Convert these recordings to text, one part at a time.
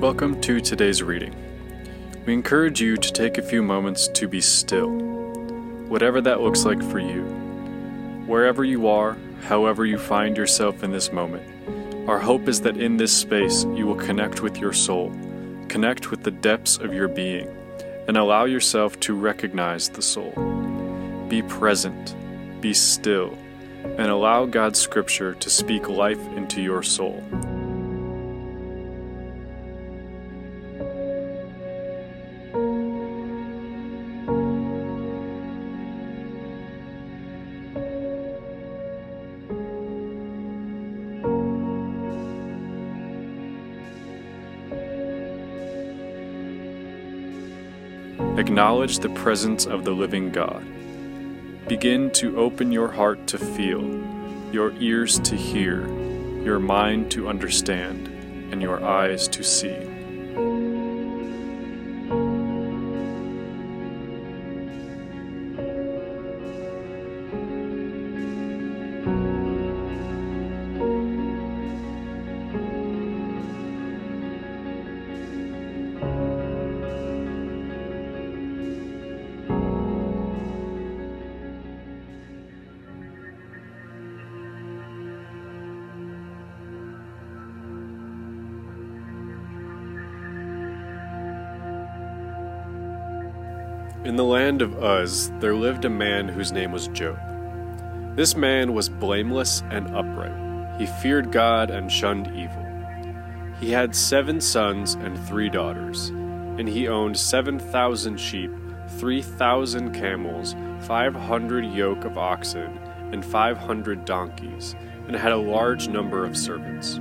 Welcome to today's reading. We encourage you to take a few moments to be still, whatever that looks like for you. Wherever you are, however you find yourself in this moment, our hope is that in this space you will connect with your soul, connect with the depths of your being, and allow yourself to recognize the soul. Be present, be still, and allow God's scripture to speak life into your soul. Acknowledge the presence of the living God. Begin to open your heart to feel, your ears to hear, your mind to understand, and your eyes to see. In the land of Uz, there lived a man whose name was Job. This man was blameless and upright. He feared God and shunned evil. He had seven sons and three daughters, and he owned seven thousand sheep, three thousand camels, five hundred yoke of oxen, and five hundred donkeys, and had a large number of servants.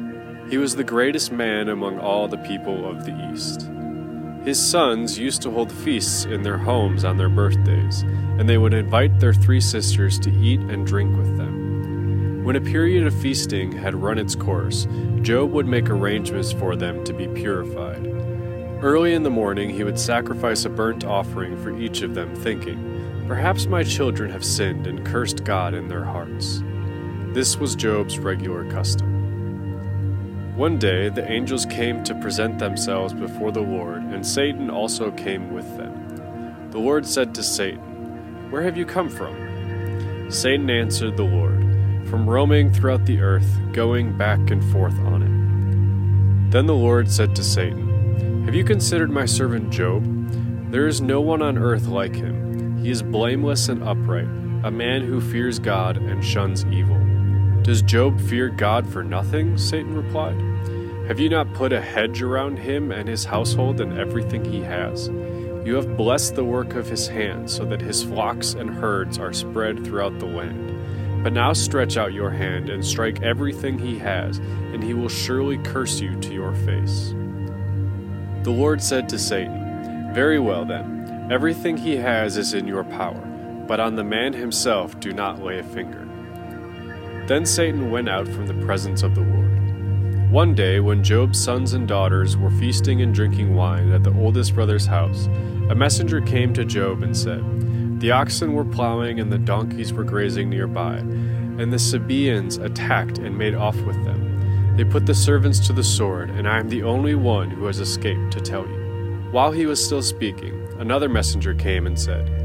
He was the greatest man among all the people of the East. His sons used to hold feasts in their homes on their birthdays, and they would invite their three sisters to eat and drink with them. When a period of feasting had run its course, Job would make arrangements for them to be purified. Early in the morning, he would sacrifice a burnt offering for each of them, thinking, Perhaps my children have sinned and cursed God in their hearts. This was Job's regular custom. One day the angels came to present themselves before the Lord, and Satan also came with them. The Lord said to Satan, Where have you come from? Satan answered the Lord, From roaming throughout the earth, going back and forth on it. Then the Lord said to Satan, Have you considered my servant Job? There is no one on earth like him. He is blameless and upright, a man who fears God and shuns evil. Does Job fear God for nothing? Satan replied. Have you not put a hedge around him and his household and everything he has? You have blessed the work of his hands, so that his flocks and herds are spread throughout the land. But now stretch out your hand and strike everything he has, and he will surely curse you to your face. The Lord said to Satan, Very well then, everything he has is in your power, but on the man himself do not lay a finger. Then Satan went out from the presence of the Lord. One day, when Job's sons and daughters were feasting and drinking wine at the oldest brother's house, a messenger came to Job and said, The oxen were plowing and the donkeys were grazing nearby, and the Sabaeans attacked and made off with them. They put the servants to the sword, and I am the only one who has escaped to tell you. While he was still speaking, another messenger came and said,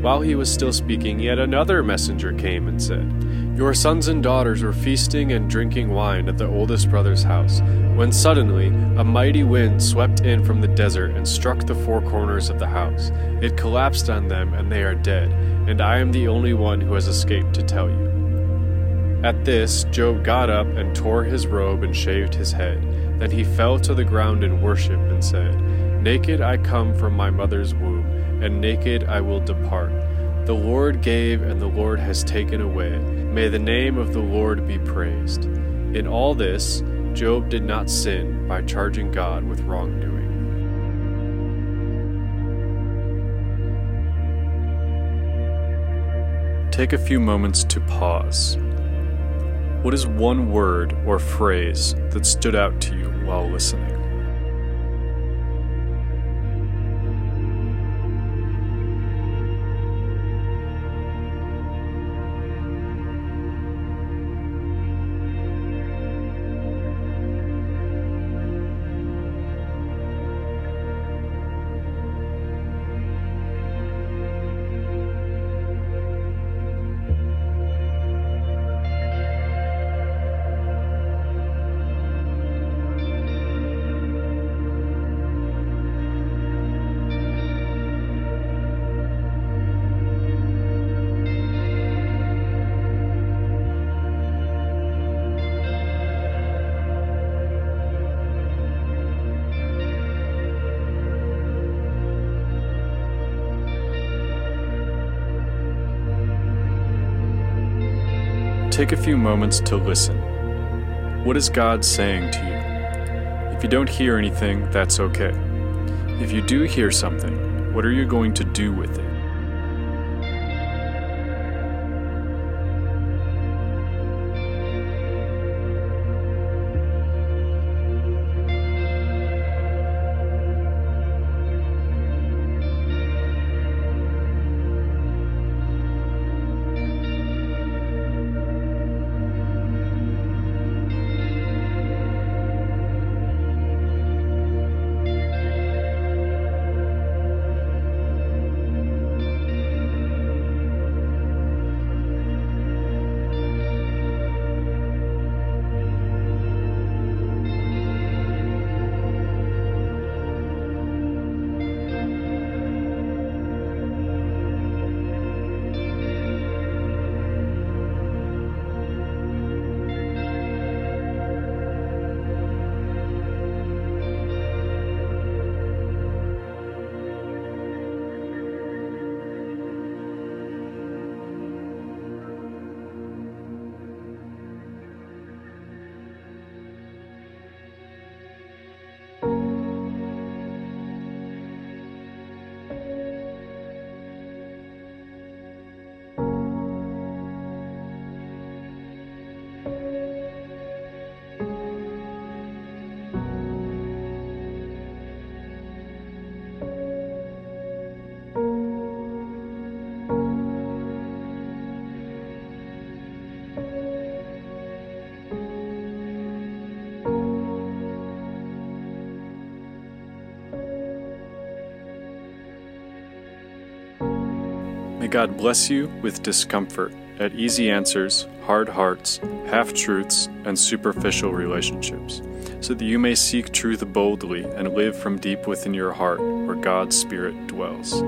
While he was still speaking, yet another messenger came and said, Your sons and daughters were feasting and drinking wine at the oldest brother's house, when suddenly a mighty wind swept in from the desert and struck the four corners of the house. It collapsed on them, and they are dead, and I am the only one who has escaped to tell you. At this, Job got up and tore his robe and shaved his head. Then he fell to the ground in worship and said, Naked I come from my mother's womb and naked I will depart. The Lord gave, and the Lord has taken away. May the name of the Lord be praised. In all this, Job did not sin by charging God with wrongdoing. Take a few moments to pause. What is one word or phrase that stood out to you while listening? Take a few moments to listen. What is God saying to you? If you don't hear anything, that's okay. If you do hear something, what are you going to do with it? God bless you with discomfort at easy answers, hard hearts, half truths, and superficial relationships, so that you may seek truth boldly and live from deep within your heart where God's Spirit dwells.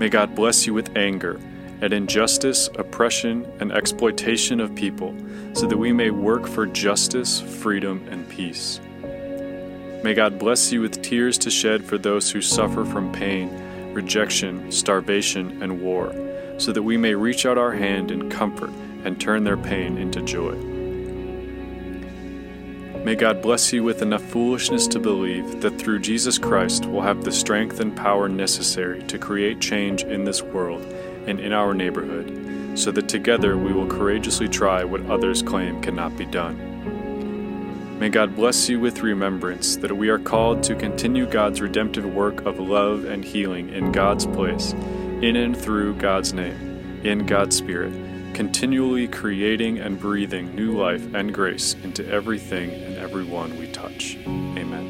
May God bless you with anger at injustice, oppression, and exploitation of people, so that we may work for justice, freedom, and peace. May God bless you with tears to shed for those who suffer from pain rejection, starvation, and war, so that we may reach out our hand in comfort and turn their pain into joy. May God bless you with enough foolishness to believe that through Jesus Christ we'll have the strength and power necessary to create change in this world and in our neighborhood, so that together we will courageously try what others claim cannot be done. May God bless you with remembrance that we are called to continue God's redemptive work of love and healing in God's place, in and through God's name, in God's Spirit, continually creating and breathing new life and grace into everything and everyone we touch. Amen.